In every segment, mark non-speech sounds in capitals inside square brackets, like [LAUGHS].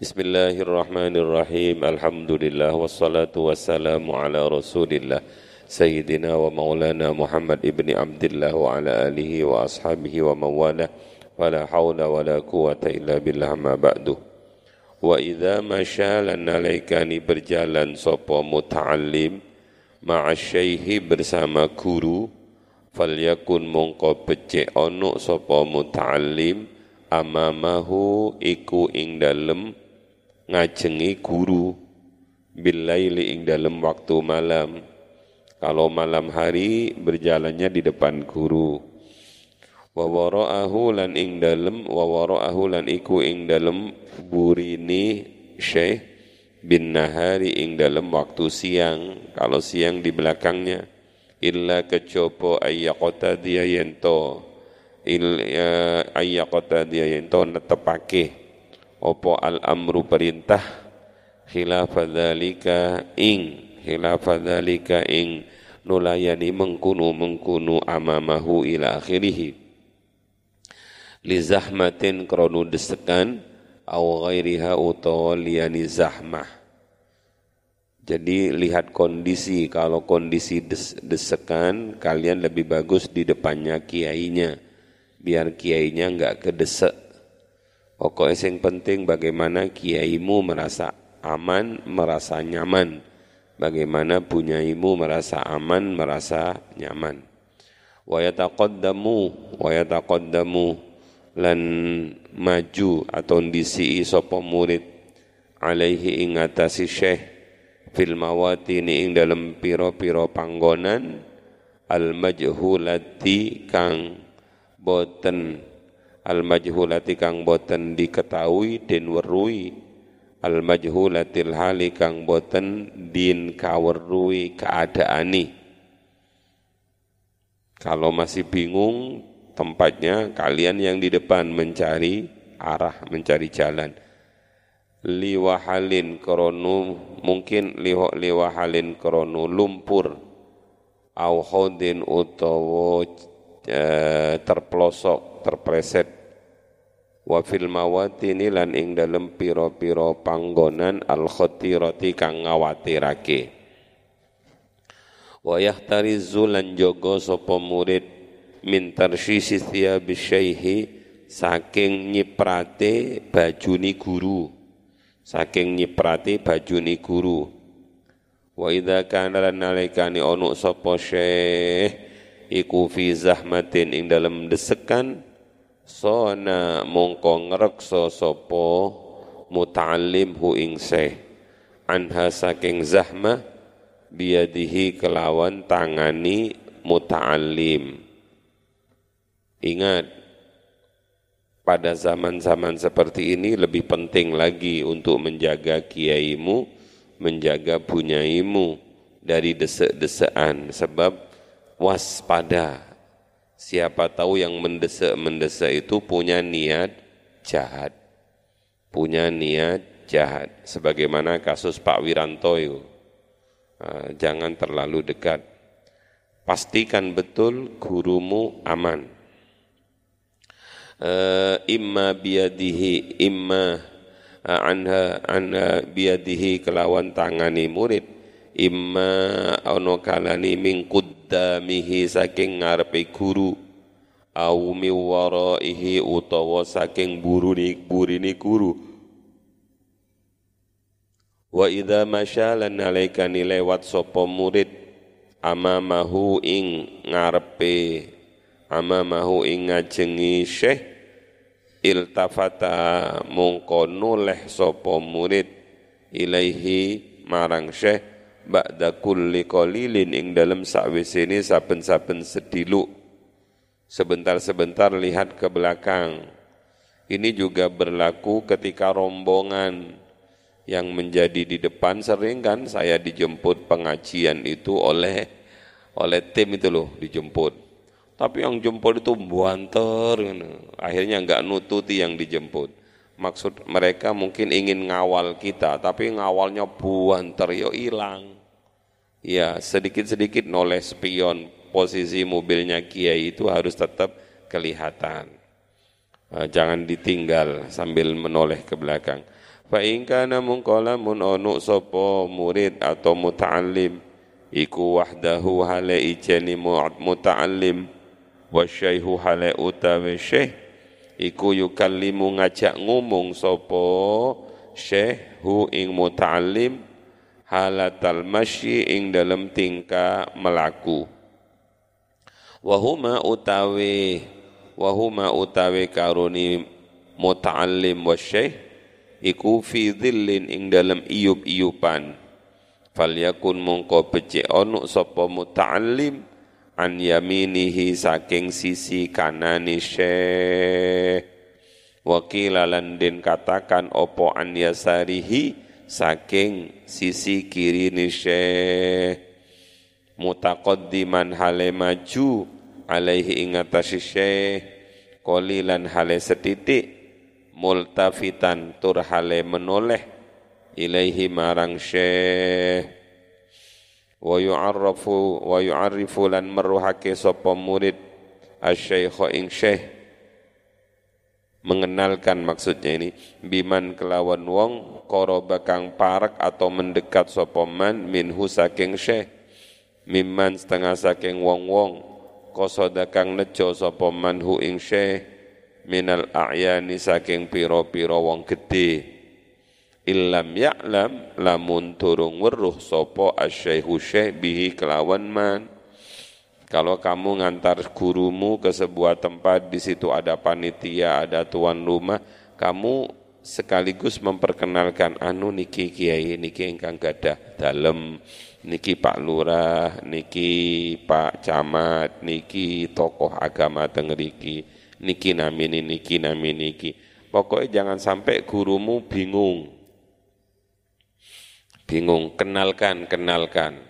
Bismillahirrahmanirrahim. Alhamdulillah wassalatu wassalamu ala Rasulillah Sayyidina wa maulana Muhammad ibni Abdullah wa ala alihi wa ashabihi wa mawala wa la hawla wa la quwata illa billah ma ba'du. Wa idza masya lan nalaikani berjalan sapa muta'allim ma'a syaihi bersama guru falyakun mongko becik ono sapa muta'allim amamahu iku ing dalem ngajengi guru billaili ing dalam waktu malam. Kalau malam hari berjalannya di depan guru. Wa wara'ahu lan ing dalem wa wara'ahu lan iku ing dalem burini syekh bin nahari ing dalam waktu siang. Kalau siang di belakangnya illa kecopo ayyaqata dia yento. Il ayyaqata dia yento netepake opo al amru perintah khilafa dzalika ing khilafa dzalika ing nulayani mengkunu mengkunu amamahu ila akhirih. Li zahmatin kronu desekan au ghairiha utawa liyani zahmah. Jadi lihat kondisi kalau kondisi des, desekan kalian lebih bagus di depannya kiainya. Biar kiainya enggak kedesek Pokoknya yang penting bagaimana kiaimu merasa aman, merasa nyaman. Bagaimana punyaimu merasa aman, merasa nyaman. Wa yataqaddamu, wa yataqaddamu lan maju atau disi sapa murid alaihi ing atasi syekh fil mawatini ing dalam piro-piro panggonan al majhulati kang boten al majhulati kang boten diketahui den werui. Al majhulatil hali kang boten din kawerui keadaani. Kalau masih bingung tempatnya kalian yang di depan mencari arah mencari jalan. Liwahalin krono mungkin liwahalin krono lumpur. Au hodin utawa eh, terpelosok terpleset wa fil mawatini lan ing dalem piro-piro panggonan al khatirati kang ngawatirake. Wa yahtarizu lan jogo sapa murid min tarsyisi thiyabi syaihi saking nyiprate bajuni guru. Saking nyiprate bajuni guru. Wa idza kana lan nalikani ono sapa syekh iku fi zahmatin ing dalam desekan sona mongko ngrekso sapa muta'allim hu ing seh anha saking zahma biadihi kelawan tangani muta'allim. Ingat pada zaman-zaman seperti ini lebih penting lagi untuk menjaga kiaimu, menjaga bunyaimu dari desek-desekan sebab waspada Siapa tahu yang mendesak-mendesak itu punya niat jahat. Punya niat jahat. Sebagaimana kasus Pak Wiranto itu. Ah, jangan terlalu dekat. Pastikan betul gurumu aman. Uh, imma biadihi imma uh, anha anha biadihi kelawan tangani murid imma ono kalani min qaddamihi saking ngarepe guru au miwaraihi utawa saking buruni burini guru. Wa idza masyalan alaikani lewat sapa murid amamahu ing ngarepe amamahu ing ngajengi syekh iltafata mongko noleh sapa murid ilaihi marang syekh ba'da kulli qalilin ing dalam ini saben-saben sediluk. Sebentar-sebentar lihat ke belakang. Ini juga berlaku ketika rombongan yang menjadi di depan sering kan saya dijemput pengajian itu oleh oleh tim itu loh dijemput. Tapi yang jemput itu buanter akhirnya nggak nututi yang dijemput. Maksud mereka mungkin ingin ngawal kita tapi ngawalnya buanter yo hilang ya sedikit-sedikit noleh spion posisi mobilnya Kiai itu harus tetap kelihatan. Eh, jangan ditinggal sambil menoleh ke belakang. fa in kana mungkala mun onu sapa murid atau muta'allim iku wahdahu hale ijeni muta'allim wa syaihu hale utawi syekh iku yukallimu ngajak ngomong sapa syekh hu ing muta'allim halatal masyi ing dalam tingkah melaku. Wahuma utawi wahuma utawi karuni muta'allim wa syekh iku fi dhillin ing dalam iyub-iyupan falyakun mongko becik ono sapa muta'allim an yaminihi saking sisi kanani syekh. Wakilalan den katakan opo an yasarihi saking sisi kiri ni syekh. Mutaqaddiman hale maju alaihi ingatasi syekh. Qalilan hale setitik multafitan tur hale menoleh ilaihi marang syekh. Wa yu'arrafu wa yu'arrifu lan meruhake sapa murid asy-syaikh ing syekh mengenalkan maksudnya ini. Biman kelawan wong koroba kang parak atau mendekat sopoman minhu saking syekh. Miman setengah saking wong-wong kosoda kang nejo sopoman hu ing syekh. Minal a'yani saking piro-piro wong gede. Illam ya'lam lamun turung weruh sopo asyaihu syekh bihi kelawan man kalau kamu ngantar gurumu ke sebuah tempat, di situ ada panitia, ada tuan rumah, kamu sekaligus memperkenalkan anu niki kiai niki ingkang gadah dalem niki Pak Lurah niki Pak Camat niki tokoh agama tengeriki niki namini niki namini niki. Pokoknya jangan sampai gurumu bingung. Bingung kenalkan kenalkan.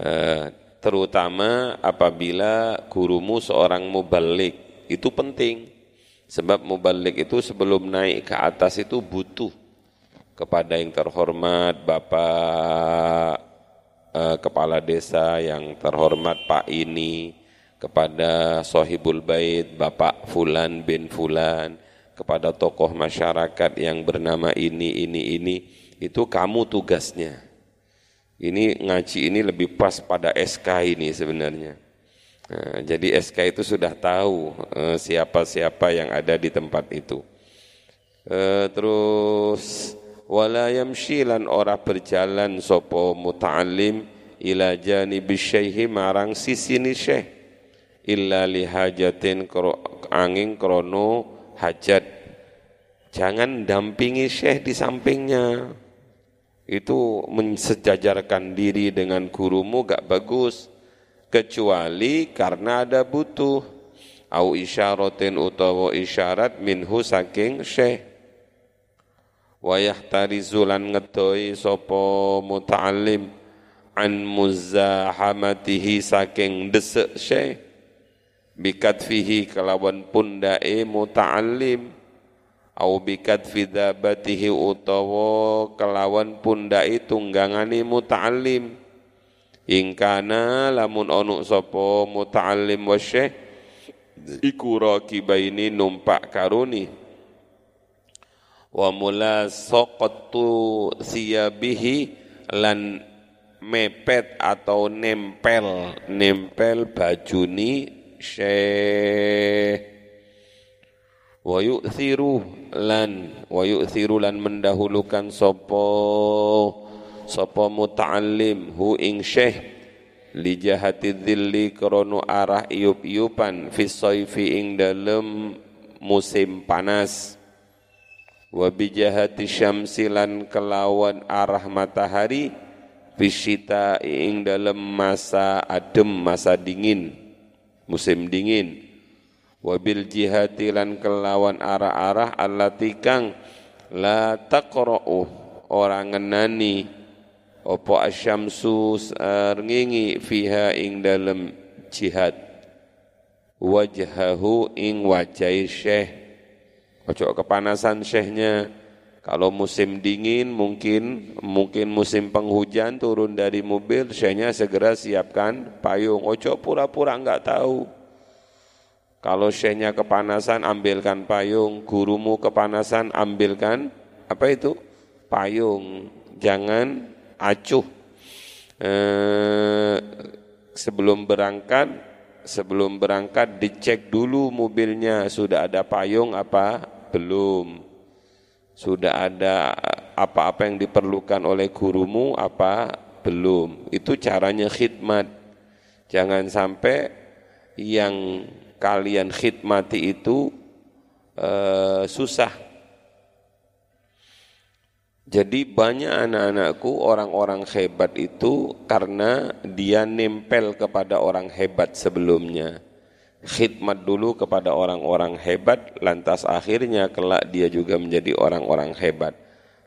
Eh, terutama apabila gurumu seorang mubalik. Itu penting. Sebab mubalik itu sebelum naik ke atas itu butuh kepada yang terhormat Bapak eh, Kepala Desa yang terhormat Pak ini kepada Sohibul Bait Bapak Fulan bin Fulan kepada tokoh masyarakat yang bernama ini ini ini. Itu kamu tugasnya ini ngaji ini lebih pas pada SK ini sebenarnya. Nah, jadi SK itu sudah tahu eh, siapa-siapa yang ada di tempat itu. Eh, terus wala yamshilan ora berjalan sopo muta'allim ila janibi syaihi marang sisi ni syekh illa lihajatin angin krono hajat jangan dampingi syekh di sampingnya itu mensejajarkan diri dengan gurumu gak bagus. Kecuali karena ada butuh. Au isyaratin utawa isyarat minhu saking syekh. Wayah tarizulan ngedoi sopo muta'alim an muzahamatihi saking desek syekh. Bikat fihi kelawan pundae muta'alim au bikat fidabatihi utawa kelawan pundai tunggangani muta'allim. Ingkana lamun onu sapa muta'allim wa syekh iku raqibaini numpak karuni. Wa mulasaqatu siyabihi lan mepet atau nempel nempel bajuni syekh. Wa yu'thiru lan wa yu'thiru lan mendahulukan sapa sapa muta'allim hu ing syekh li jahati dhilli krana arah iup-iupan fi saifi ing dalem musim panas. Wa bi jahati syamsi lan kelawan arah matahari fi syita ing dalem masa adem masa dingin musim dingin wabil jihati lan kelawan arah-arah allati kang la taqra'u orang ngenani opo asyamsu ngingi fiha ing dalem jihad. Wajhahu ing wajai syekh. Ojo kepanasan syekhnya. Kalau musim dingin mungkin mungkin musim penghujan turun dari mobil syekhnya segera siapkan payung. Ojo pura-pura enggak tahu kalau syekhnya kepanasan, ambilkan payung. Gurumu kepanasan, ambilkan apa itu? payung, jangan acuh. Eh, sebelum berangkat, sebelum berangkat dicek dulu mobilnya sudah ada payung apa belum. Sudah ada apa-apa yang diperlukan oleh gurumu apa belum. Itu caranya khidmat. Jangan sampai yang kalian khidmati itu uh, susah. Jadi banyak anak-anakku orang-orang hebat itu karena dia nempel kepada orang hebat sebelumnya. Khidmat dulu kepada orang-orang hebat, lantas akhirnya kelak dia juga menjadi orang-orang hebat.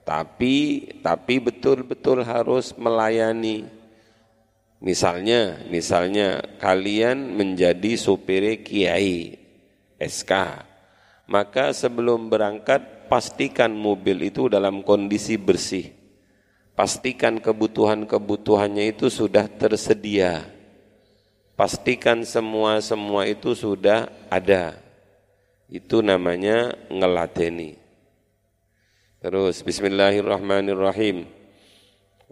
Tapi tapi betul-betul harus melayani. Misalnya, misalnya kalian menjadi supir kiai SK maka sebelum berangkat pastikan mobil itu dalam kondisi bersih. Pastikan kebutuhan-kebutuhannya itu sudah tersedia. Pastikan semua-semua itu sudah ada. Itu namanya ngelateni. Terus bismillahirrahmanirrahim.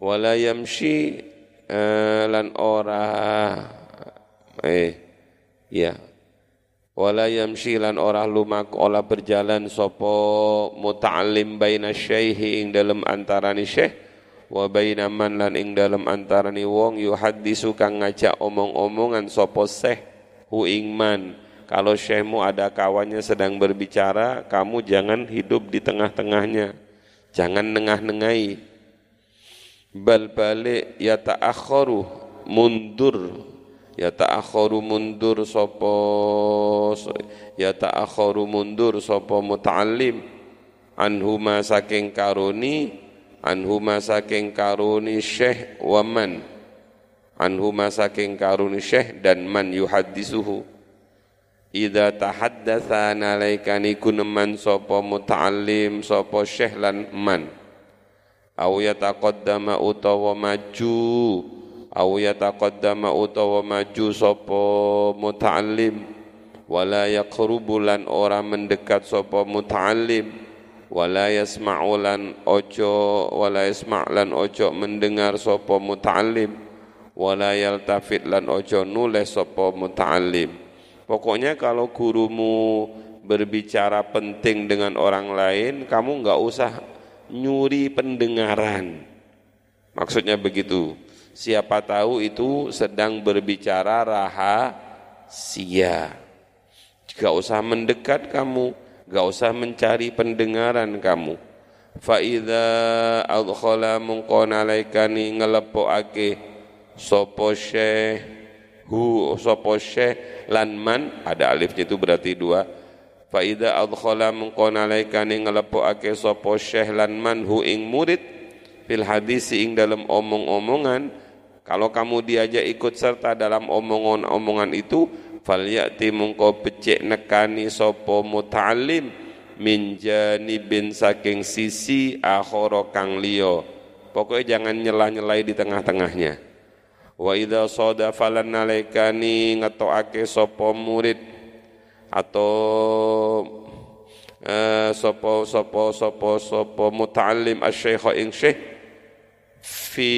Wala yamshi uh, lan ora. Eh ya wala yamshi lan ora lumak ola berjalan sopo muta'allim baina syaihi ing dalam antarani syekh wa baina man lan ing dalam antarani wong yuhaddisu kang ngajak omong-omongan sopo syekh hu ing man. Kalau syekhmu ada kawannya sedang berbicara kamu jangan hidup di tengah-tengahnya. Jangan nengah-nengai bal balik ya ta'akharu mundur. Ya ta'akharu mundur sapa ya ta'akharu mundur sapa muta'allim. Anhuma saking karuni anhuma saking karuni syekh wa man. Anhuma saking karuni syekh dan man yuhaddisuhu Ida tahaddatsa nalaikani kuneman sapa muta'allim sapa syekh lan man au yataqaddama utawa maju. Au yataqaddama utawa maju sapa muta'allim. Wala yaqrubu lan ora mendekat sapa muta'allim. Wala yasma'u lan ojo wala yasma' lan ojo mendengar sapa muta'allim. Wala yaltafit lan ojo nulis sapa muta'allim. Pokoknya kalau gurumu berbicara penting dengan orang lain kamu enggak usah nyuri pendengaran. Maksudnya begitu. Siapa tahu itu sedang berbicara rahasia. Gak usah mendekat kamu, gak usah mencari pendengaran kamu. Fa'idha adkhala mungkon alaikani ake sopo syekh? Hu sopo syekh? Lanman ada alifnya itu berarti dua Fa'idha adkhala mungkon alaikani ake sopo syekh lanman hu ing murid fil hadis ing dalam omong-omongan kalau kamu diajak ikut serta dalam omongan-omongan itu, falyati mungko becek nekani sopo muta'alim min janibin saking sisi akhara kang liya. Pokoknya jangan nyelah-nyelai di tengah-tengahnya. Wa idza falan nalaikani ngetokake sopo murid atau uh, sopo sopo sopo sopo muta'allim asy-syaikh ing syekh fi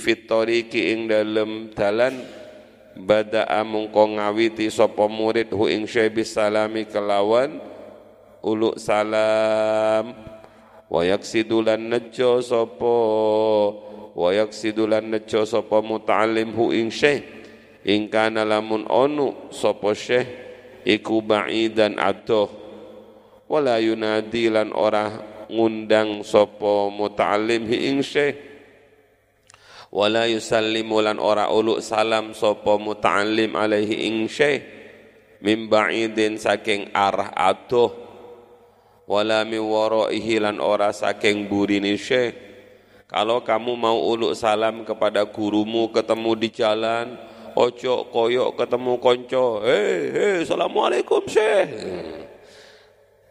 fitoriki ing dalem dalan bada'a mungko ngawiti sapa murid hu ing bis salami kelawan uluk salam. Wa yaksidulan nejo sapa wa yaksidulan nejo sapa muta'allim hu ing syekh. Ing kana lamun onu sapa syekh iku ba'idan adoh. Wala yunadi lan ora ngundang sapa muta'allim hi ing syekh. Wala yusallimu lan ora uluk salam sapa muta'allim alaihi ing syekh. Min ba'idin saking arah adoh. Wala min waraihi lan ora saking burini syekh. Kalau kamu mau uluk salam kepada gurumu ketemu di jalan ojo koyok ketemu konco hei hei assalamualaikum syekh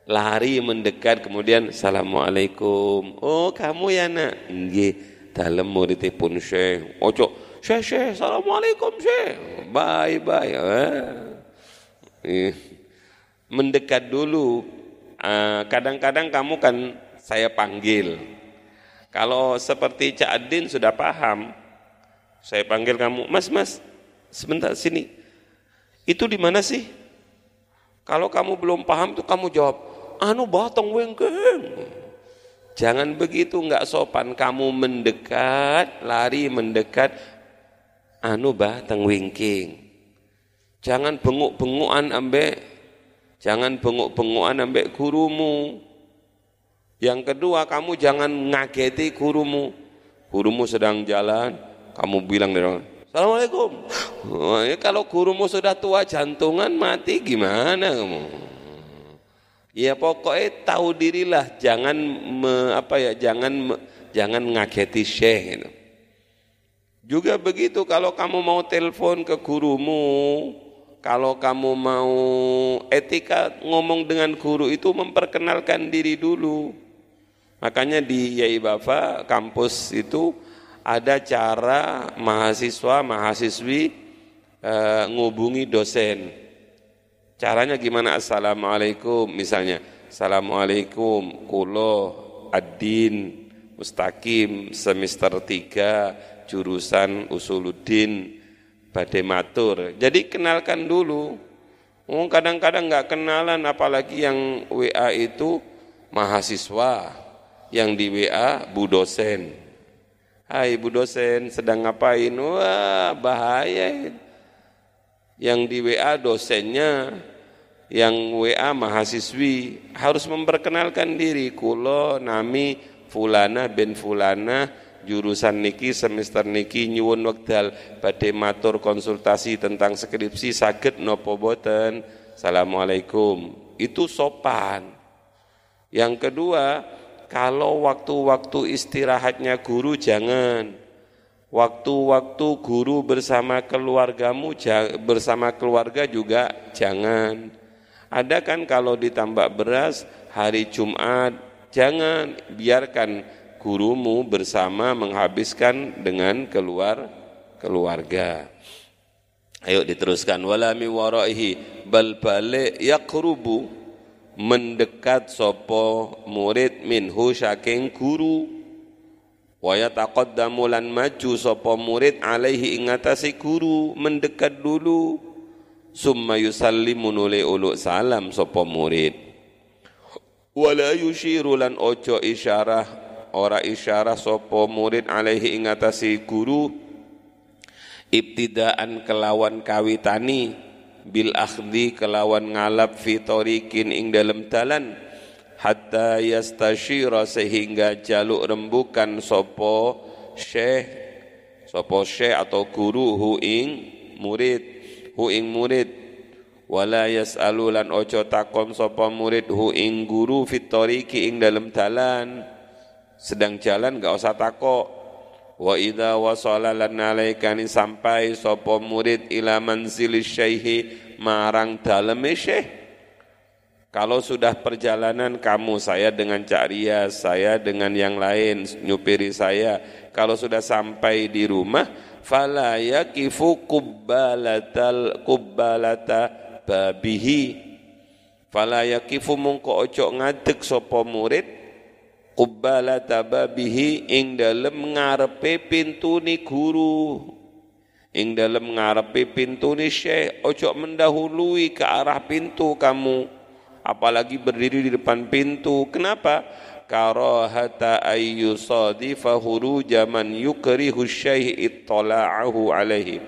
lari mendekat kemudian assalamualaikum oh kamu ya nak nggih dalam muridipun Syekh. Ojo, Syekh, Syekh, Assalamualaikum Syekh. Bye, bye. Eh. Mendekat dulu. Ah, kadang-kadang kamu kan saya panggil. Kalau seperti Cak Adin sudah paham, saya panggil kamu, mas, mas, sebentar sini. Itu di mana sih? Kalau kamu belum paham tuh kamu jawab, anu batang wengkeng. Jangan begitu, nggak sopan. Kamu mendekat, lari mendekat, anu batang wengking. Jangan benguk-bengukan ambek, jangan benguk-bengukan ambek gurumu. Yang kedua, kamu jangan ngageti gurumu. Gurumu sedang jalan, kamu bilang dengan Assalamualaikum. Oh, ya kalau gurumu sudah tua jantungan mati gimana kamu? Ya pokoknya tahu dirilah, jangan me, apa ya, jangan me, jangan ngageti syekh gitu. Juga begitu kalau kamu mau telepon ke gurumu, kalau kamu mau etika ngomong dengan guru itu memperkenalkan diri dulu. Makanya di Yai Bafa kampus itu ada cara mahasiswa mahasiswi e, ngubungi dosen. Caranya gimana? Assalamualaikum misalnya. Assalamualaikum kulo ad-din mustaqim semester 3 jurusan usuluddin badai matur. Jadi kenalkan dulu. Oh, kadang-kadang nggak kenalan apalagi yang WA itu mahasiswa, yang di WA bu dosen. Hai ibu dosen sedang ngapain? Wah bahaya. Yang di WA dosennya, yang WA mahasiswi harus memperkenalkan diri. Kulo nami fulana ben fulana jurusan niki semester niki nyuwun wekdal badhe matur konsultasi tentang skripsi saged nopo boten. Assalamualaikum. Itu sopan. Yang kedua, kalau waktu-waktu istirahatnya guru jangan. Waktu-waktu guru bersama keluargamu bersama keluarga juga jangan. Ada kan kalau ditambah beras hari Jumat, jangan biarkan gurumu bersama menghabiskan dengan keluar keluarga. Ayo diteruskan wala mi waraihi bal balik yaqrubu mendekat sopo murid minhu saking guru. Wa yataqaddamu lan maju sopo murid alaihi ingatasi guru mendekat dulu. Summa yusallimu nuli uluk salam sopo murid. Wala yushiru lan ojo isyarah ora isyarah sopo murid alaihi ingatasi guru. Ibtidaan kelawan kawitani bil akhdi kelawan ngalap fi tariqin ing dalam talan hatta yastashira sehingga jaluk rembukan sopo syekh sopo syekh atau guru hu ing murid hu ing murid. Wala yas'alu lan ojo takon sopo murid hu ing guru fit tariqi ing dalam talan sedang jalan gak usah takok wa idza wasala lan alaikani sampai sapa murid ila manzil syaihi marang daleme syekh. Kalau sudah perjalanan kamu saya dengan Cak Rias, saya dengan yang lain nyupiri saya. Kalau sudah sampai di rumah fala yakifu kubbalatal kubbalata babihi. Fala yakifu mungko ojo ngadeg sapa murid qubbalata babihi ing dalem ngarepe pintune guru. Ing dalem ngarepe pintune syekh ojo mendahului ke arah pintu kamu apalagi berdiri di depan pintu. Kenapa? Karahata ayyu sadifa huruja man yukrihu syekh ittala'ahu alaihi.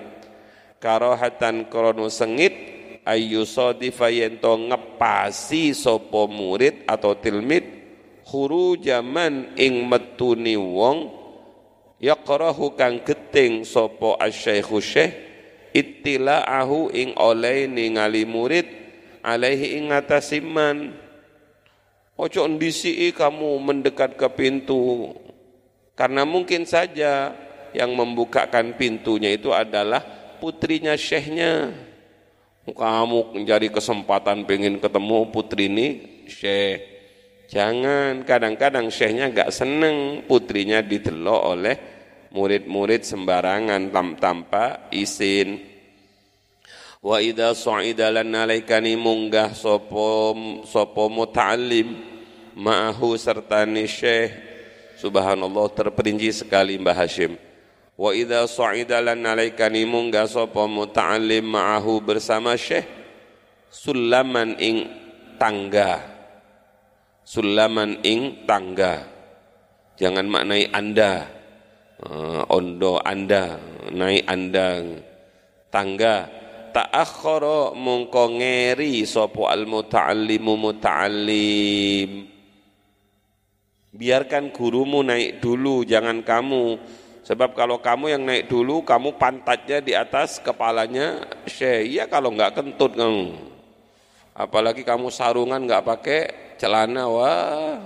Karahatan krono sengit ayyu sadifa yento ngepasi sapa murid atau tilmid khurujaman ing metuni wong yaqrahu kang geting sapa asyaikhu syekh ittilaahu ing oleh ningali murid alaihi ing atasiman ojo kamu mendekat ke pintu karena mungkin saja yang membukakan pintunya itu adalah putrinya syekhnya. Kamu mencari kesempatan pengen ketemu putri ini syekh Jangan kadang-kadang syekhnya gak seneng putrinya didelok oleh murid-murid sembarangan tanpa izin. Wa idza sa'ida lan nalaikani munggah sapa sapa muta'allim ma'ahu sertani syekh Subhanallah terperinci sekali Mbah Hashim. Wa idza sa'ida lan alaikani munggah sapa muta'allim ma'ahu bersama syekh sulaman ing tangga. Sulaman ing tangga. Jangan maknai Anda. Uh, ondo Anda, naik Anda. Tangga ta'akhkhara mungko ngeri sapa al muta'allimu muta'allim Biarkan gurumu naik dulu, jangan kamu. Sebab kalau kamu yang naik dulu, kamu pantatnya di atas kepalanya syekh. Iya kalau nggak kentut kamu. Apalagi kamu sarungan nggak pakai celana, wah.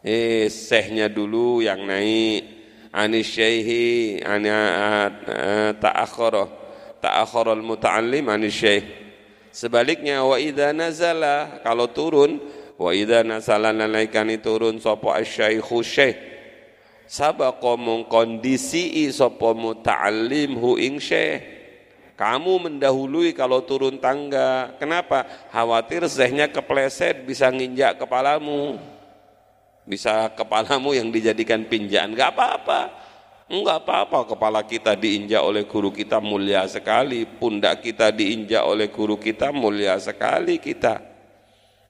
Eh, syekhnya dulu yang naik. Anis syekhi, ana uh, ta'akhara. Ta'akhara al-muta'allim anis syekh. Sebaliknya wa idza nazala kalau turun wa idza nasalana laikani turun sapa asyaikhu syekh sabaqa mung kondisi sapa muta'allim hu ing syekh kamu mendahului kalau turun tangga. Kenapa? Khawatir syekhnya kepleset bisa nginjak kepalamu. Bisa kepalamu yang dijadikan pinjaan enggak apa-apa. Enggak apa-apa. Kepala kita diinjak oleh guru kita mulia sekali, pundak kita diinjak oleh guru kita mulia sekali kita.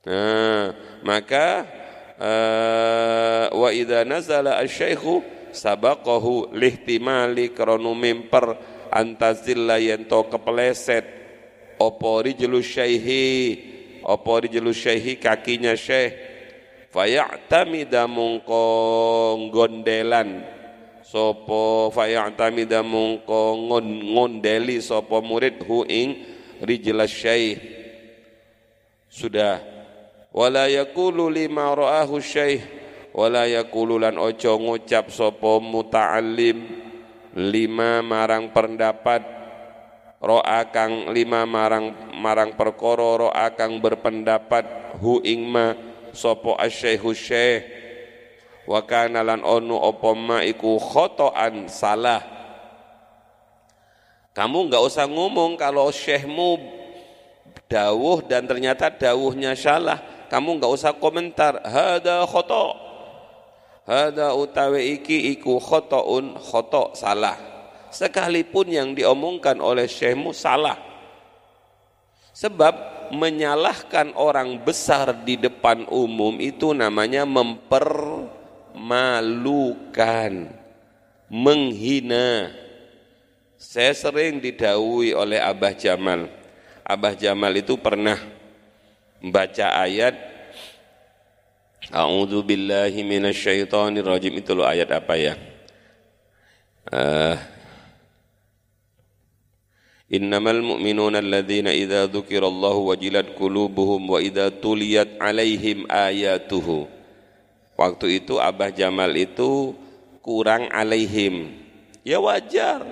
Nah, maka uh, wa idza nazala asy-syaikhu sabaqahu lihtimali kronu mimper antazilla yento kepeleset. Opo rijlu syaihi? Opo rijlu syaihi kakinya syekh? Faya'tamida mungko gondelan sopo faya'tamida mungko ngondeli sopo murid hu ing rijla syekh sudah. Wala yaqulu lima ra'ahu syaikh wala yaqulu lan ojo ngucap sapa muta'allim lima marang pendapat ro'a kang lima marang marang perkara ro'a kang berpendapat hu ing ma sapa asyaikhu syaikh wa kana lan onu apa ma iku khotoan salah. Kamu enggak usah ngomong kalau syekhmu dawuh dan ternyata dawuhnya salah. Kamu nggak usah komentar hada khoto hada utawi iki iku khotoun khoto salah. Sekalipun yang diomongkan oleh syekhmu salah. Sebab menyalahkan orang besar di depan umum itu namanya mempermalukan menghina. Saya sering didawi oleh Abah Jamal. Abah Jamal itu pernah baca ayat A'udzu billahi minasyaitonir rajim itu lo ayat apa ya? Uh, Innamal mu'minuna alladzina idza dzukirallahu wajilat qulubuhum wa idza tuliyat alaihim ayatuhu. Waktu itu Abah Jamal itu kurang alaihim. Ya wajar.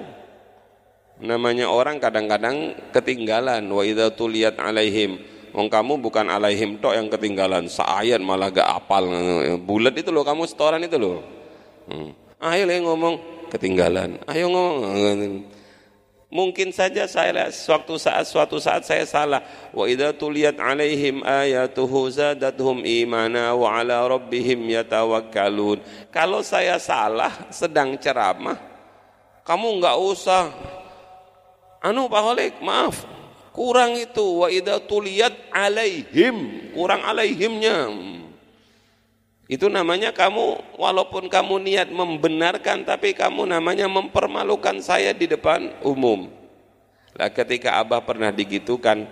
Namanya orang kadang-kadang ketinggalan wa idza tuliyat alaihim Wong kamu bukan alaihim tok yang ketinggalan, seayat malah gak apal. Bulat itu loh kamu setoran itu loh. Hmm. Ayo lah ngomong ketinggalan. Ayo ngomong. Mungkin saja saya suatu saat suatu saat saya salah. Wa idza tuliyat alaihim ayatuhu zadatuhum imana wa ala rabbihim yatawakkalun. Kalau saya salah sedang ceramah, kamu enggak usah anu Pak Holik, maaf, Kurang itu wa idza tuliyat alaihim, kurang alaihimnya. Itu namanya kamu walaupun kamu niat membenarkan tapi kamu namanya mempermalukan saya di depan umum. Lah ketika Abah pernah digitukan,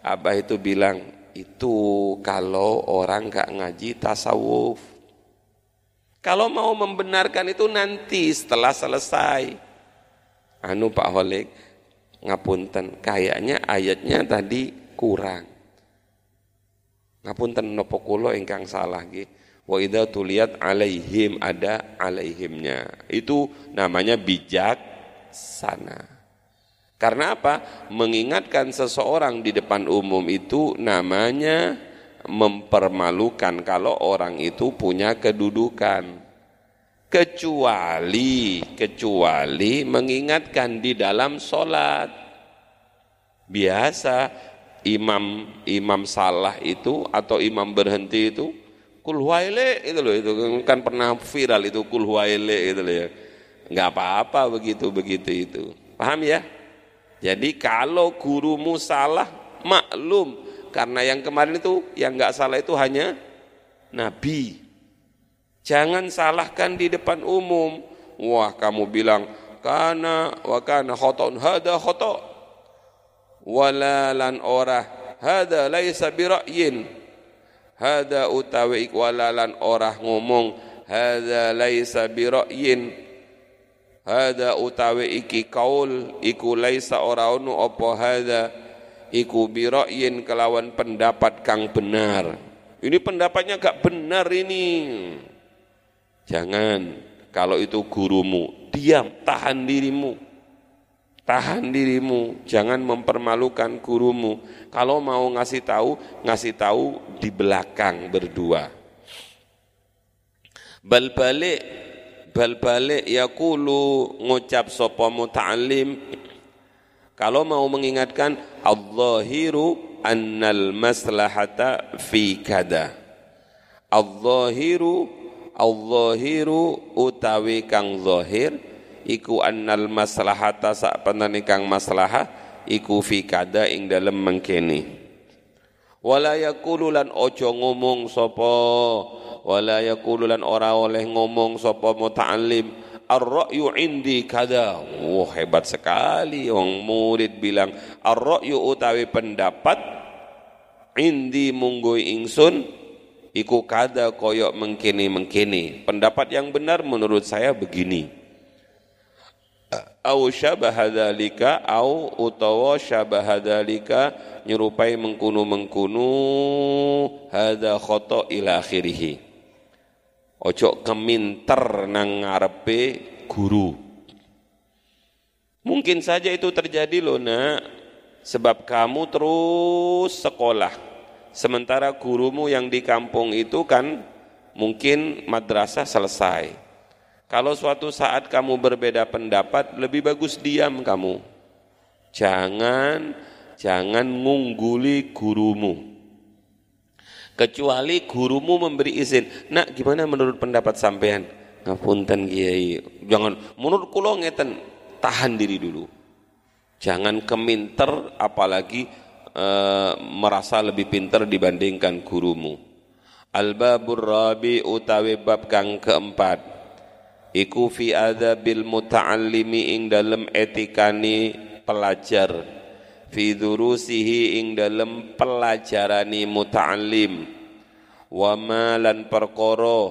Abah itu bilang, itu kalau orang gak ngaji tasawuf. Kalau mau membenarkan itu nanti setelah selesai. Anu Pak Holik, ngapunten. Kayaknya ayatnya tadi kurang. Ngapunten nopo kula ingkang salah nggih. Wa idza tuliyat alaihim ada alaihimnya. Itu namanya bijak sana. Karena apa? Mengingatkan seseorang di depan umum itu namanya mempermalukan kalau orang itu punya kedudukan kecuali kecuali mengingatkan di dalam sholat biasa imam imam salah itu atau imam berhenti itu Kulhuaile itu loh itu kan pernah viral itu kulhuaile itu loh ya. Enggak apa-apa begitu begitu itu. Paham ya? Jadi kalau gurumu salah maklum karena yang kemarin itu yang enggak salah itu hanya nabi. Jangan salahkan di depan umum. Wah, kamu bilang kana wa kana khata'un hada khata' wala lan ora hada laisa bi ra'yin. Hada utawi ikwalalan ora ngomong hada laisa bi ra'yin. Hada utawi iki kaul iku laisa ora ono apa hada iku bi ra'yin kelawan pendapat kang benar. Ini pendapatnya gak benar ini jangan kalau itu gurumu diam, tahan dirimu. Tahan dirimu, jangan mempermalukan gurumu. Kalau mau ngasih tahu, ngasih tahu di belakang berdua. Bal balik, bal balik yakulu ngucap sapa muta'allim kalau mau mengingatkan al-zahiru annal maslahata fi kada. Al-zahiru al-zahiru utawi kang zahir iku annal maslahata sak penani kang maslahah iku fi kada ing dalem mengkene. Wala yaqulu lan ojo ngomong sapa wala yaqulu lan ora oleh ngomong sapa muta'allim ar-ra'yu indi kada. Wah hebat sekali wong murid bilang ar-ra'yu utawi pendapat indi munggo ingsun iku kada koyok mengkini mengkini pendapat yang benar menurut saya begini. Au syabahadalika au utawa syabahadalika nyerupai mengkunu mengkunu hada khoto ila akhirih ojo keminter nang ngarepe guru. Mungkin saja itu terjadi loh nak. Sebab kamu terus sekolah Sementara gurumu yang di kampung itu kan mungkin madrasah selesai. Kalau suatu saat kamu berbeda pendapat, lebih bagus diam kamu. Jangan jangan ngungguli gurumu. Kecuali gurumu memberi izin. Nak, gimana menurut pendapat sampean? Ngapunten kiai. Jangan menurut kula ngeten, tahan diri dulu. Jangan keminter apalagi e, merasa lebih pintar dibandingkan gurumu. Al-babur rabi utawi bab kang keempat. Iku fi adabil muta'allimi ing dalem etikani pelajar. Fi durusihi ing dalem pelajarani muta'allim. Wa malan perkara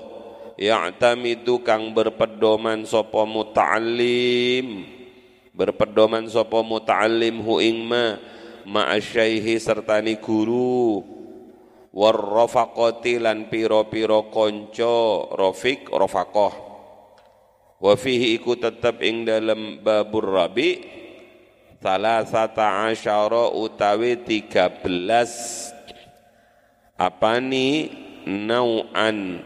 ya'tamidu kang berpedoman sapa muta'allim. Berpedoman sapa muta'allim hu ing ma ma'asyaihi sertani guru. Warrafaqati lan piro-piro konco rofik rofakoh wa fihi iku tetep ing dalam babur rabi salasata asyara utawi tiga belas. Apa ni nau'an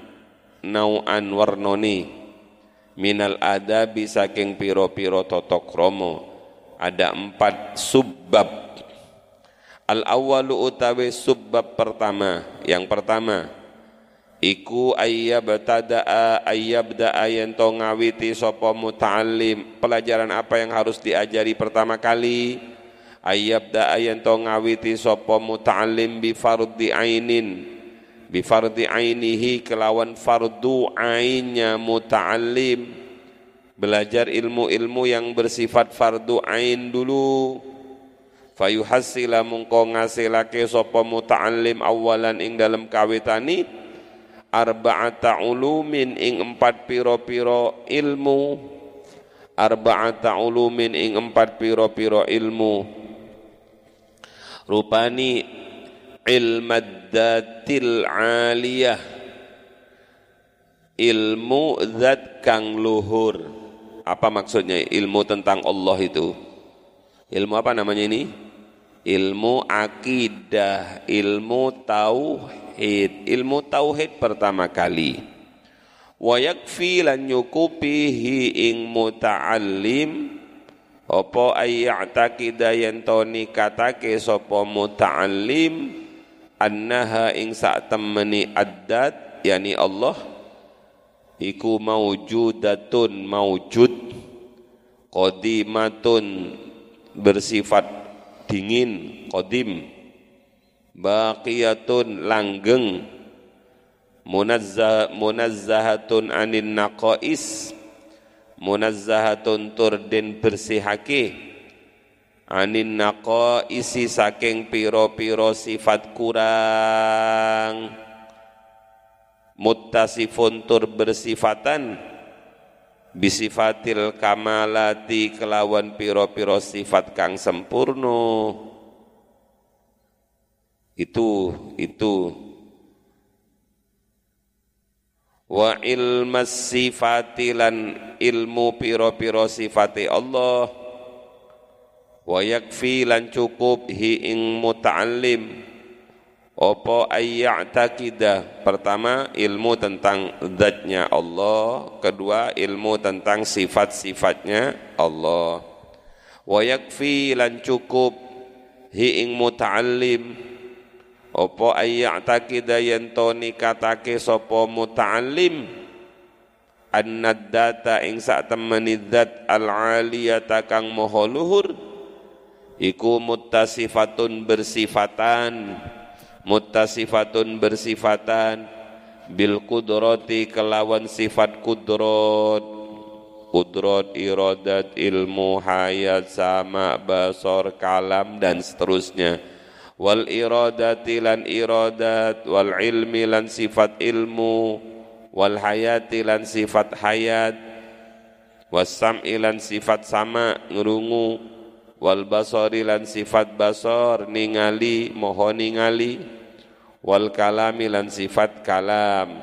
nau'an warnoni. Minal adabi saking piro-piro totok romo ada empat subbab Al awalu utawi subbab pertama. Yang pertama, iku ayyabtadaa ayyabdaa yen to ngawiti sapa muta'allim. Pelajaran apa yang harus diajari pertama kali? Ayyabdaa yen to ngawiti sapa muta'allim bi fardhi ainin. Bi fardhi ainihi kelawan fardu ainnya muta'allim. Belajar ilmu-ilmu yang bersifat fardu ain dulu fayuhassila mungko ngasilake sapa muta'allim awalan ing dalam kawitani arba'ata ulumin ing empat piro-piro ilmu. Arba'ata ulumin ing empat piro-piro ilmu. Rupani ilmaddatil aliyah. Ilmu zat kang luhur. Apa maksudnya ilmu tentang Allah itu? Ilmu apa namanya ini ilmu akidah, ilmu tauhid, ilmu tauhid pertama kali. Wa yakfi lan yukupihi ing muta'allim. Apa ayya'taqida yen to nikatake sapa muta'allim? Annaha ing sak temeni addat yakni Allah iku maujudatun maujud qadimatun bersifat dingin qadim baqiyatun langgeng munazzah munazzahatun anin naqais munazzahatun turdin bersihake anin nako isi saking piro-piro sifat kurang muttasifun tur bersifatan bisifatil kamalati kelawan piro-piro sifat kang sempurno itu itu. Wa ilmas sifatilan ilmu piro-piro sifati Allah. Wa yakfi lan cukup hi ing muta'allim apa ayya'takida pertama ilmu tentang zatnya Allah. Kedua ilmu tentang sifat-sifatnya Allah. Wa yakfi lan cukup. Hi ing muta'allim. Apa ayya'takida yento nikatake sapa muta'allim? Annad data ing sak temeni zat al-aliyata kang moho luhur. Iku muttasifatun bersifatan muttasifatun bersifatan bil kudrati kelawan sifat kudrot kudrot iradat ilmu hayat sama basor kalam dan seterusnya. Wal iradati lan iradat wal ilmi lan sifat ilmu wal hayati lan sifat hayat wasam ilan sifat sama ngerungu wal basari lan sifat basar ningali moho ningali wal kalami lan sifat kalam.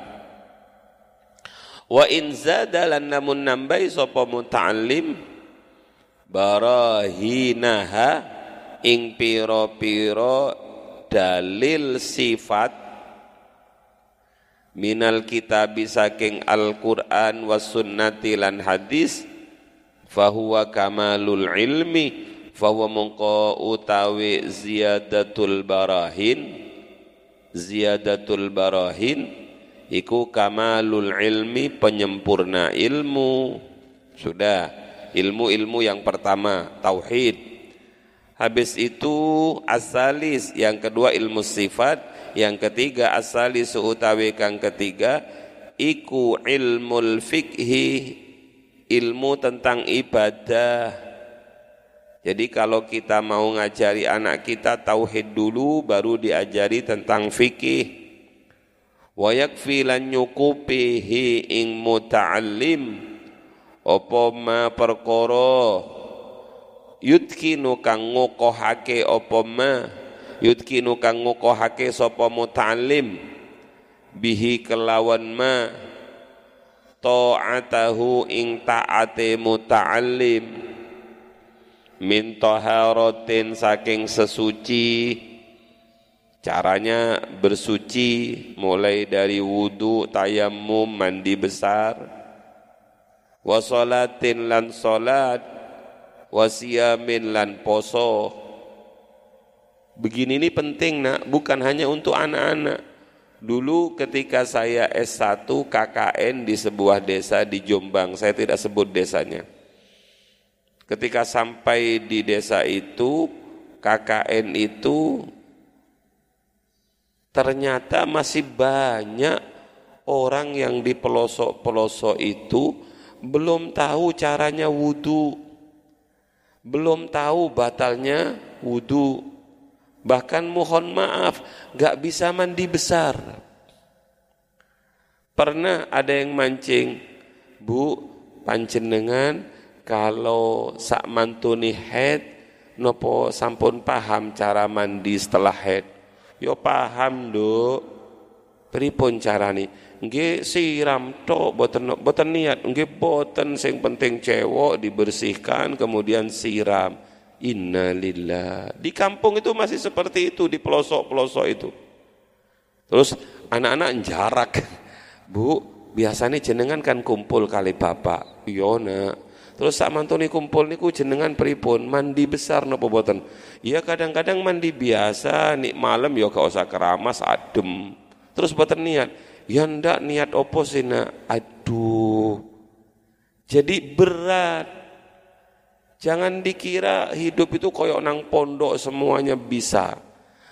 Wa in zada lan namun nambai sapa muta'allim barahinaha ing piro-piro dalil sifat minal kitabi saking Al-Qur'an was sunnati lan hadis fahuwa kamalul ilmi fahuwa mongko utawi ziyadatul barahin ziyadatul barahin iku kamalul ilmi penyempurna ilmu. Sudah ilmu-ilmu yang pertama tauhid. Habis itu asalis yang kedua ilmu sifat yang ketiga asalis utawi kang ketiga iku ilmul fikhi ilmu tentang ibadah jadi kalau kita mau ngajari anak kita tauhid dulu baru diajari tentang fikih. Wa yakfi lan nyukupihi ing muta'allim. Apa ma perkara yudkinu kang ngukohake apa ma? Yudkinu kang ngukohake sapa muta'allim? Bihi kelawan ma? Ta'atahu ing taate muta'allim min taharatin saking sesuci. Caranya bersuci mulai dari wudu tayamum mandi besar. Wa salatin lan salat wa siyamin lan poso. Begini ini penting nak. Bukan hanya untuk anak-anak. Dulu ketika saya S1 KKN di sebuah desa di Jombang saya tidak sebut desanya Ketika sampai di desa itu, KKN itu ternyata masih banyak orang yang di pelosok-pelosok itu belum tahu caranya wudhu, belum tahu batalnya wudhu, bahkan mohon maaf gak bisa mandi besar. Pernah ada yang mancing, Bu, panjenengan kalau sak mantuni head nopo sampun paham cara mandi setelah head? Yo paham do pripun carane? Nggih siram to boten boten niat. Nggih boten sing penting cewek dibersihkan kemudian siram. Innalillah. Di kampung itu masih seperti itu di pelosok-pelosok itu. Terus anak-anak jarak bu biasanya jenengan kan kumpul kali bapak. Iya nak Terus sak mantuni kumpul niku jenengan pripun? Mandi besar napa boten? Ya kadang-kadang mandi biasa, nik malam ya gak usah keramas adem. Terus boten niat. Ya ndak niat opo sih nak? Aduh. Jadi berat. Jangan dikira hidup itu koyok nang pondok semuanya bisa.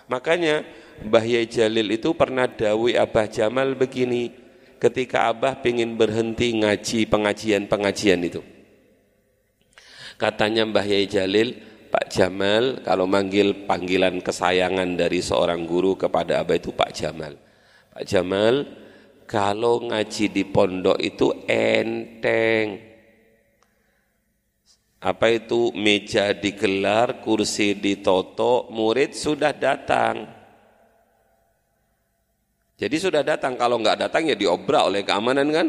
Makanya Mbah Yai Jalil itu pernah dawi Abah Jamal begini ketika Abah ingin berhenti ngaji pengajian-pengajian itu. Katanya Mbah Yai Jalil, Pak Jamal kalau manggil panggilan kesayangan dari seorang guru kepada Abah itu Pak Jamal. Pak Jamal, kalau ngaji di pondok itu enteng. Apa itu meja digelar, kursi ditoto, murid sudah datang. Jadi sudah datang, kalau nggak datang ya diobrak oleh keamanan kan?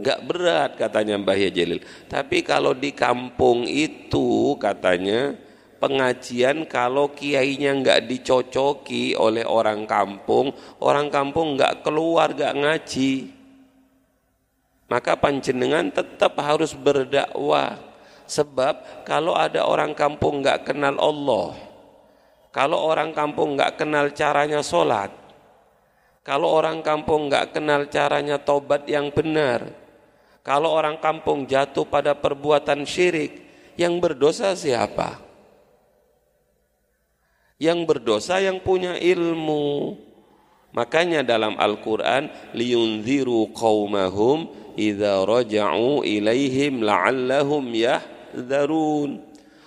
Nggak berat katanya Mbah Jalil. Tapi kalau di kampung itu katanya pengajian kalau kiainya nggak dicocoki oleh orang kampung, orang kampung nggak keluar, nggak ngaji. Maka panjenengan tetap harus berdakwah. Sebab kalau ada orang kampung nggak kenal Allah, kalau orang kampung nggak kenal caranya sholat, kalau orang kampung nggak kenal caranya tobat yang benar, kalau orang kampung jatuh pada perbuatan syirik, yang berdosa siapa? yang berdosa yang punya ilmu. Makanya dalam Al-Qur'an liyunziru qaumahum idza raja'u ilaihim la'allahum yahdharun.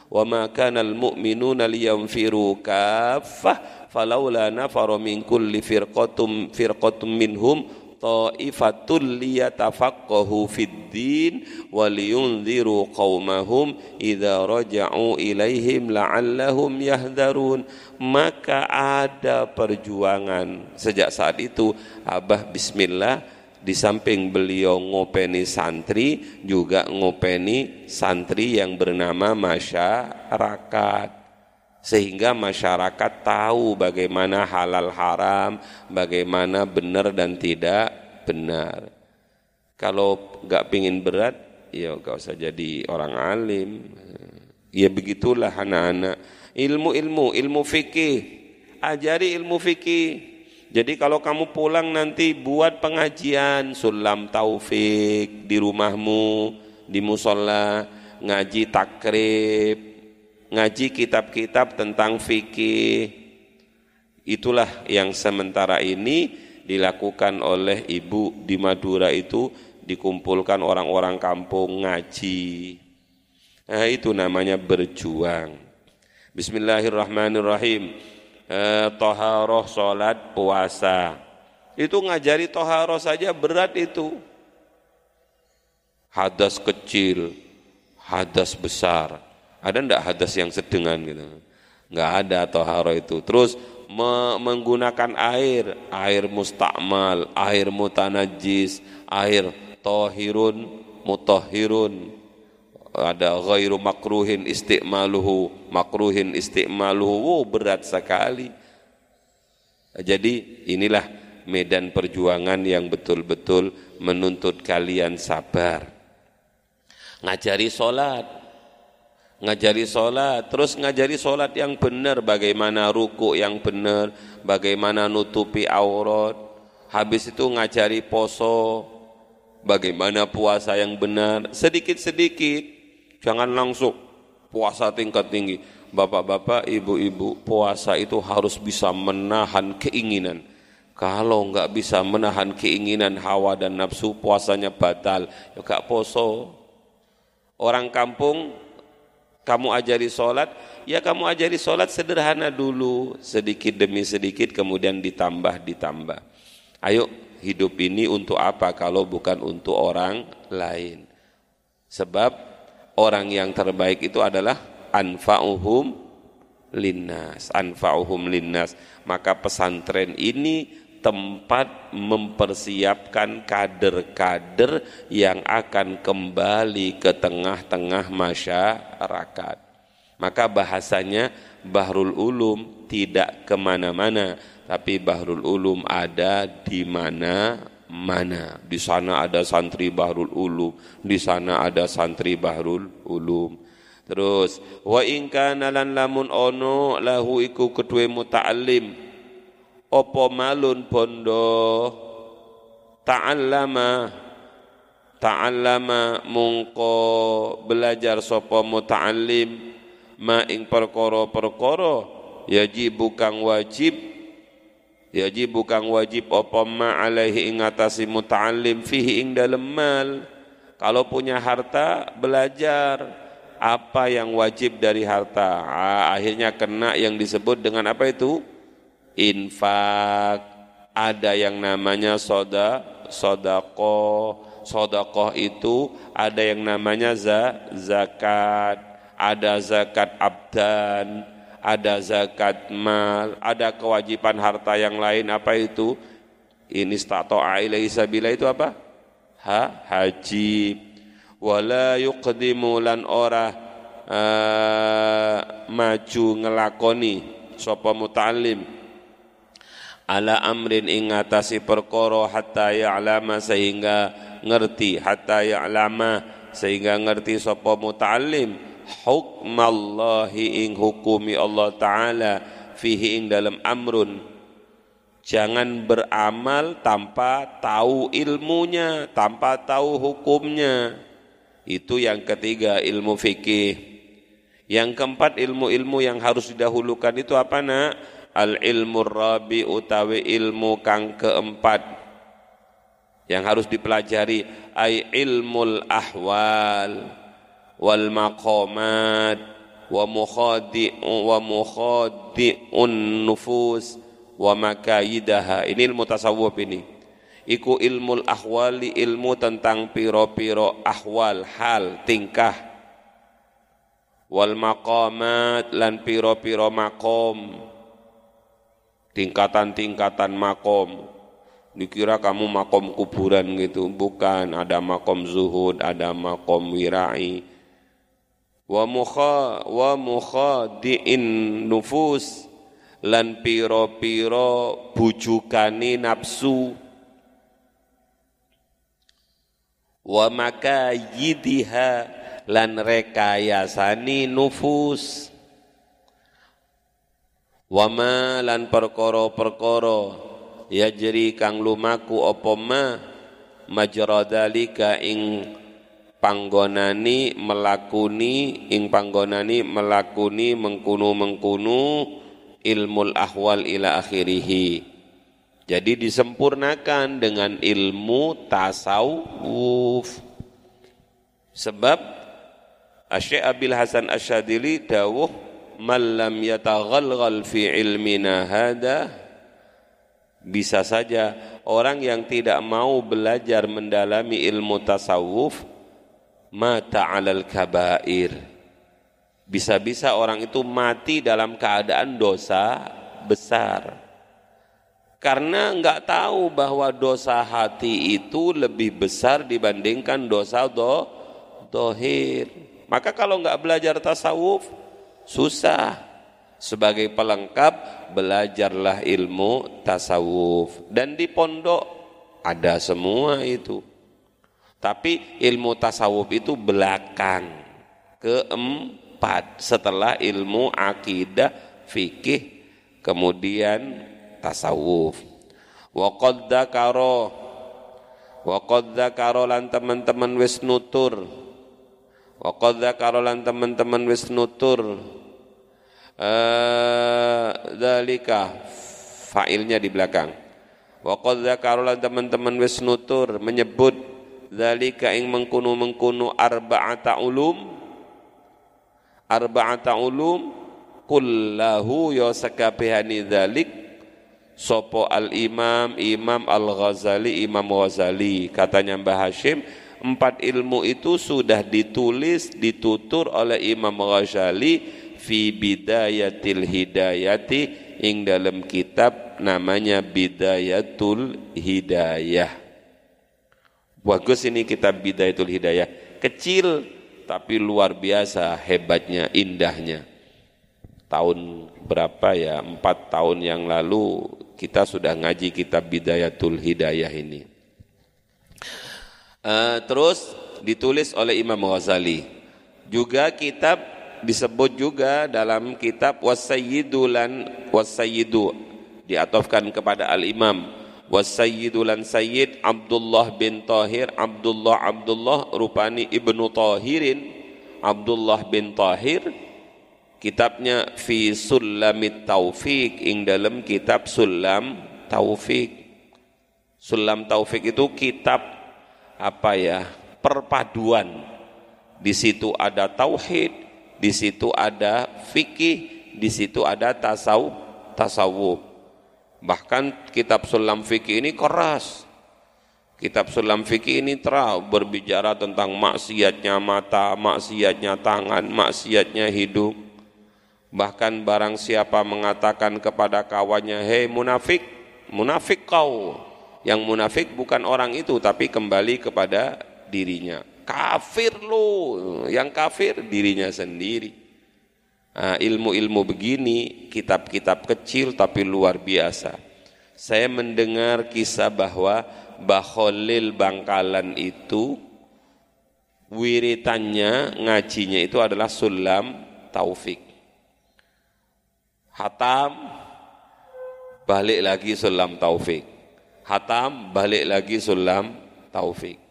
Wa ma kana al-mu'minuna liyanfiru kaffah falawla nafara min kulli firqatum firqatum minhum ta'ifatul liyatafaqahu fid din wa liyunziru qaumahum idza raja'u ilaihim la'allahum yahdharun. Maka ada perjuangan sejak saat itu. Abah bismillah di samping beliau ngopeni santri juga ngopeni santri yang bernama masyarakat sehingga masyarakat tahu bagaimana halal haram, bagaimana benar dan tidak benar. Kalau nggak pingin berat, ya nggak usah jadi orang alim. Ya begitulah anak-anak. Ilmu-ilmu, ilmu fikih, ajari ilmu fikih. Jadi kalau kamu pulang nanti buat pengajian sulam taufik di rumahmu, di musola, ngaji takrib, ngaji kitab-kitab tentang fikih. Itulah yang sementara ini dilakukan oleh ibu di Madura itu dikumpulkan orang-orang kampung ngaji. Nah, itu namanya berjuang. Bismillahirrahmanirrahim. Eh, toharoh, sholat, puasa. Itu ngajari toharoh saja berat itu. Hadas kecil, hadas besar ada ndak hadas yang sedengan gitu? Enggak ada toharo itu. Terus me menggunakan air, air mustakmal, air mutanajis, air tohirun, mutahhirun. Ada ghairu makruhin istiqmaluhu, makruhin istiqmaluhu. Wow, berat sekali. Jadi inilah medan perjuangan yang betul-betul menuntut kalian sabar. Ngajari sholat, ngajari sholat, terus ngajari sholat yang benar, bagaimana ruku yang benar, bagaimana nutupi aurat, habis itu ngajari poso, bagaimana puasa yang benar, sedikit-sedikit, jangan langsung puasa tingkat tinggi. Bapak-bapak, ibu-ibu, puasa itu harus bisa menahan keinginan. Kalau enggak bisa menahan keinginan hawa dan nafsu, puasanya batal. Ya gak poso. Orang kampung kamu ajari sholat, ya kamu ajari sholat sederhana dulu, sedikit demi sedikit kemudian ditambah, ditambah. Ayo hidup ini untuk apa kalau bukan untuk orang lain. Sebab orang yang terbaik itu adalah anfa'uhum linnas, anfa'uhum linnas. Maka pesantren ini tempat mempersiapkan kader-kader yang akan kembali ke tengah-tengah masyarakat. Maka bahasanya Bahrul Ulum tidak ke mana-mana, tapi Bahrul Ulum ada di mana-mana. Di sana ada santri Bahrul Ulum, di sana ada santri Bahrul Ulum. Terus wa in kana lan lamun ono lahu iku kedue muta'allim opo malun bondo? Ta'allama. Ta'allama mungko belajar sapa muta'allim. Ma ing perkara-perkara yajib kang wajib. Yajib kang wajib apa ma alaihi ing atasi muta'allim fihi ing dalem mal. Kalau punya harta belajar apa yang wajib dari harta. Ah, akhirnya kena yang disebut dengan apa itu infak. Ada yang namanya soda sodako. Sodakoh itu ada yang namanya za, zakat, ada zakat abdan, ada zakat mal, ada kewajiban harta yang lain. Apa itu? Ini stato'a ilaihi sabila itu apa? Ha, haji. Wala yuqdimu lan ora uh, maju ngelakoni. Sapa muta'allim ala amrin ing ngatasi perkara hatta ya'lama sehingga ngerti hatta ya'lama sehingga ngerti sapa muta'allim. Hukmallahi ing hukumi Allah taala fihi ing dalam amrun. Jangan beramal tanpa tahu ilmunya tanpa tahu hukumnya. Itu yang ketiga ilmu fikih. Yang keempat ilmu-ilmu yang harus didahulukan itu apa nak al ilmu rabi utawi ilmu kang keempat. Yang harus dipelajari ay ilmul ahwal wal maqamat wa mukhadi'u wa mukhadi'un nufus wa makayidaha ini ilmu tasawuf ini. Iku ilmul ahwali ilmu tentang piro-piro ahwal hal tingkah. Wal maqamat lan piro-piro makom tingkatan-tingkatan makom. Dikira kamu makom kuburan gitu. Bukan ada makom zuhud ada makom wirai. Wa mukha wa mukhadiin nufus. Lan piro-piro bujukani nafsu. Wa makayidiha lan rekayasani nufus wa ma lan perkara-perkara yajri kang lumaku apa ma majra dalika ing panggonani melakuni ing panggonani melakuni mengkunu-mengkunu ilmul ahwal ila akhirih jadi disempurnakan dengan ilmu tasawuf. Sebab Asyik Abil Hasan Asyadili dawuh man lam yataghalghal fi ilmina hada bisa saja orang yang tidak mau belajar mendalami ilmu tasawuf mata alal kabair. Bisa-bisa orang itu mati dalam keadaan dosa besar. Karena enggak tahu bahwa dosa hati itu lebih besar dibandingkan dosa do, dohir. Maka kalau enggak belajar tasawuf, susah. Sebagai pelengkap belajarlah ilmu tasawuf. Dan di pondok ada semua itu. Tapi ilmu tasawuf itu belakang. Keempat setelah ilmu akidah fikih kemudian tasawuf. Wa qad lan teman-teman wis nutur wa qad dzakara lan teman-teman wis nutur Eh, fa'ilnya di belakang. Wa qad dzakarulan teman-teman wis nutur menyebut dalika ing mengkunu-mengkunu arba'ata ulum. Arba'ata ulum kullahu ya sakabehani dzalik sopo al imam imam al ghazali imam ghazali katanya Mbah Hashim empat ilmu itu sudah ditulis ditutur oleh imam ghazali fi bidayatil hidayati. Ing dalam kitab namanya bidayatul hidayah. Bagus ini kitab bidayatul hidayah. Kecil tapi luar biasa hebatnya indahnya. Tahun berapa ya? Empat tahun yang lalu kita sudah ngaji kitab bidayatul hidayah ini uh, terus ditulis oleh Imam Ghazali. Juga kitab disebut juga dalam kitab wasayyidu lan wasayyidu diatofkan kepada al-imam. Wasayyidulan sayyid Abdullah bin Tahir Abdullah Abdullah rupani Ibnu Tahirin Abdullah bin Tahir kitabnya fi sulamit taufik ing dalam kitab sulam taufik sulam taufik itu kitab apa ya perpaduan di situ ada tauhid di situ ada fikih di situ ada tasawuf tasawuf Bahkan kitab sulam fikih ini keras. Kitab sulam fikih ini terang berbicara tentang maksiatnya mata, maksiatnya tangan, maksiatnya hidung. Bahkan barang siapa mengatakan kepada kawannya, hei munafik, munafik kau. Yang munafik bukan orang itu, tapi kembali kepada dirinya. Kafir lu, yang kafir dirinya sendiri. Ah, ilmu-ilmu begini, kitab-kitab kecil tapi luar biasa. Saya mendengar kisah bahwa Baholil Bangkalan itu wiritannya, ngajinya itu adalah sulam taufik. Hatam, balik lagi sulam taufik. Hatam, balik lagi sulam taufik.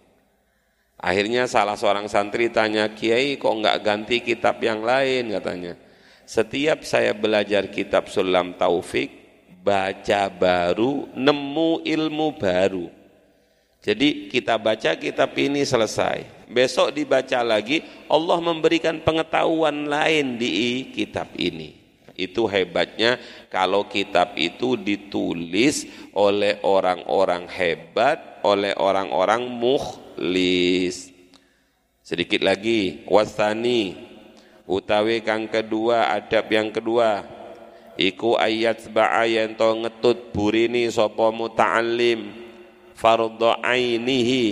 Akhirnya salah seorang santri tanya, Kiai kok enggak ganti kitab yang lain katanya. Setiap saya belajar kitab Sulam Taufik, baca baru, nemu ilmu baru. Jadi kita baca kitab ini selesai. Besok dibaca lagi, Allah memberikan pengetahuan lain di kitab ini. Itu hebatnya kalau kitab itu ditulis oleh orang-orang hebat, oleh orang-orang mukhlis. Sedikit lagi, wasani. Utawi kang kedua adab yang kedua. Iku ayat ba'a yen to ngetut burini sapa muta'allim. Fardhu ainihi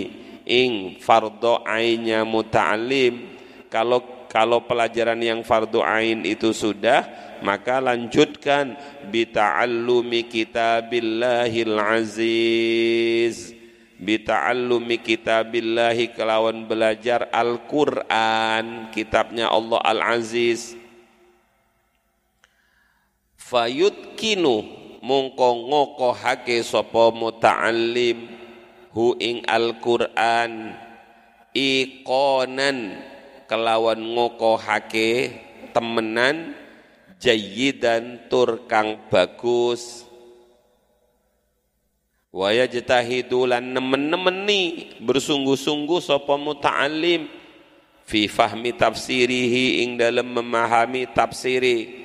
ing fardhu ainnya muta'allim. Kalau kalau pelajaran yang fardu ain itu sudah maka lanjutkan. Bita'allumi kitabillahil aziz bita'allumi kitabillahi kelawan belajar Al-Qur'an. Kitabnya Allah Al-Aziz. Fayutkinu mongko ngokohake sapa muta'allim. Hu ing Al-Qur'an. Iqonan kelawan ngokohake temenan jayidan tur kang bagus. Wa yajtahidu lan nemen-nemeni bersungguh-sungguh sapa muta'allim fi fahmi tafsirihi ing dalam memahami tafsiri.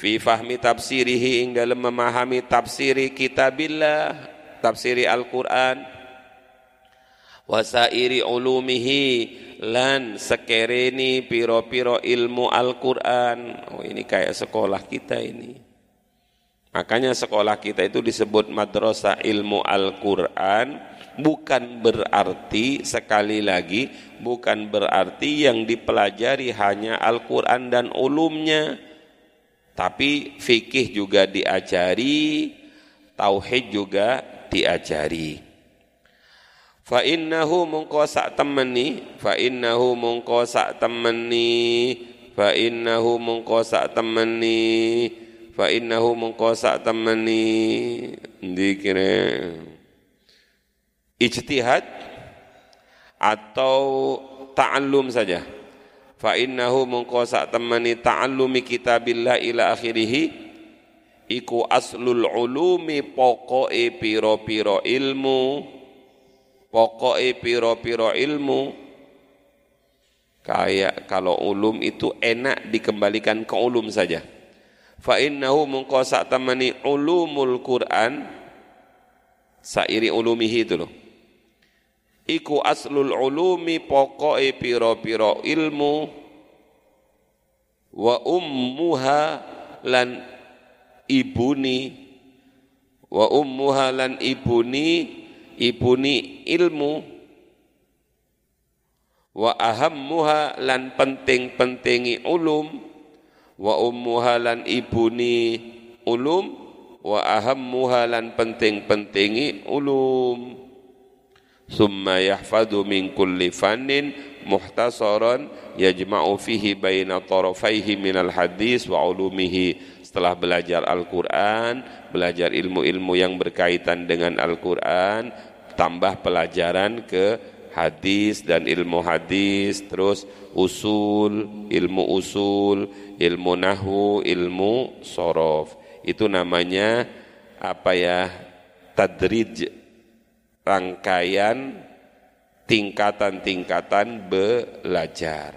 Fi fahmi tafsirihi ing dalam memahami tafsiri kitabillah tafsiri Al-Qur'an wasairi ulumihi lan sekereni piro-piro ilmu Al-Qur'an. Oh ini kayak sekolah kita ini. Makanya sekolah kita itu disebut madrasah ilmu Al-Quran bukan berarti sekali lagi bukan berarti yang dipelajari hanya Al-Quran dan ulumnya tapi fikih juga diajari tauhid juga diajari fa innahu mungko sak temeni fa innahu mungko sak temeni fa innahu mungko sak temeni fa innahu mengko sak temeni. Ndi ijtihad atau ta'allum saja. Fa innahu mengko sak temeni ta'allumi kitabillah ila akhirih iku aslul ulumi pokoke piro-piro ilmu pokoke piro-piro ilmu. Kayak kalau ulum itu enak dikembalikan ke ulum saja. Fa innahu mungko sak temani ulumul Quran sairi ulumihi itu loh. Iku aslul ulumi pokoke piro-piro ilmu. Wa ummuha lan ibuni. Wa ummuha lan ibuni ibuni ilmu. Wa ahammuha lan penting-pentingi ulum. Wa ummuha lan ibuni ulum. Wa ahammuha lan penting-pentingi ulum. Summa yahfadu min kulli fannin muhtasaran yajma'u fihi baina tarafaihi minal hadis wa ulumihi. Setelah belajar Al-Qur'an belajar ilmu-ilmu yang berkaitan dengan Al-Qur'an tambah pelajaran ke hadis dan ilmu hadis terus usul ilmu usul ilmu nahu ilmu sorof. Itu namanya apa ya tadrij rangkaian tingkatan-tingkatan belajar.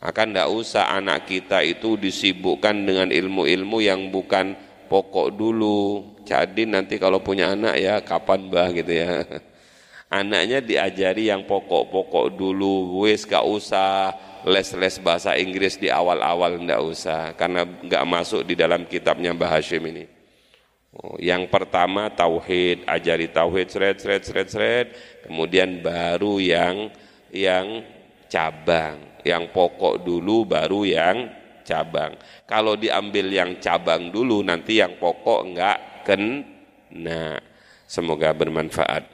Akan tidak usah anak kita itu disibukkan dengan ilmu-ilmu yang bukan pokok dulu. Jadi nanti kalau punya anak ya kapan bah gitu ya. [LAUGHS] Anaknya diajari yang pokok-pokok dulu, wes gak usah les-les bahasa Inggris di awal-awal ndak usah karena nggak masuk di dalam kitabnya Mbah Hashim ini. Yang pertama tauhid, ajari tauhid seret seret seret seret, kemudian baru yang yang cabang, yang pokok dulu baru yang cabang. Kalau diambil yang cabang dulu nanti yang pokok enggak kena. Semoga bermanfaat.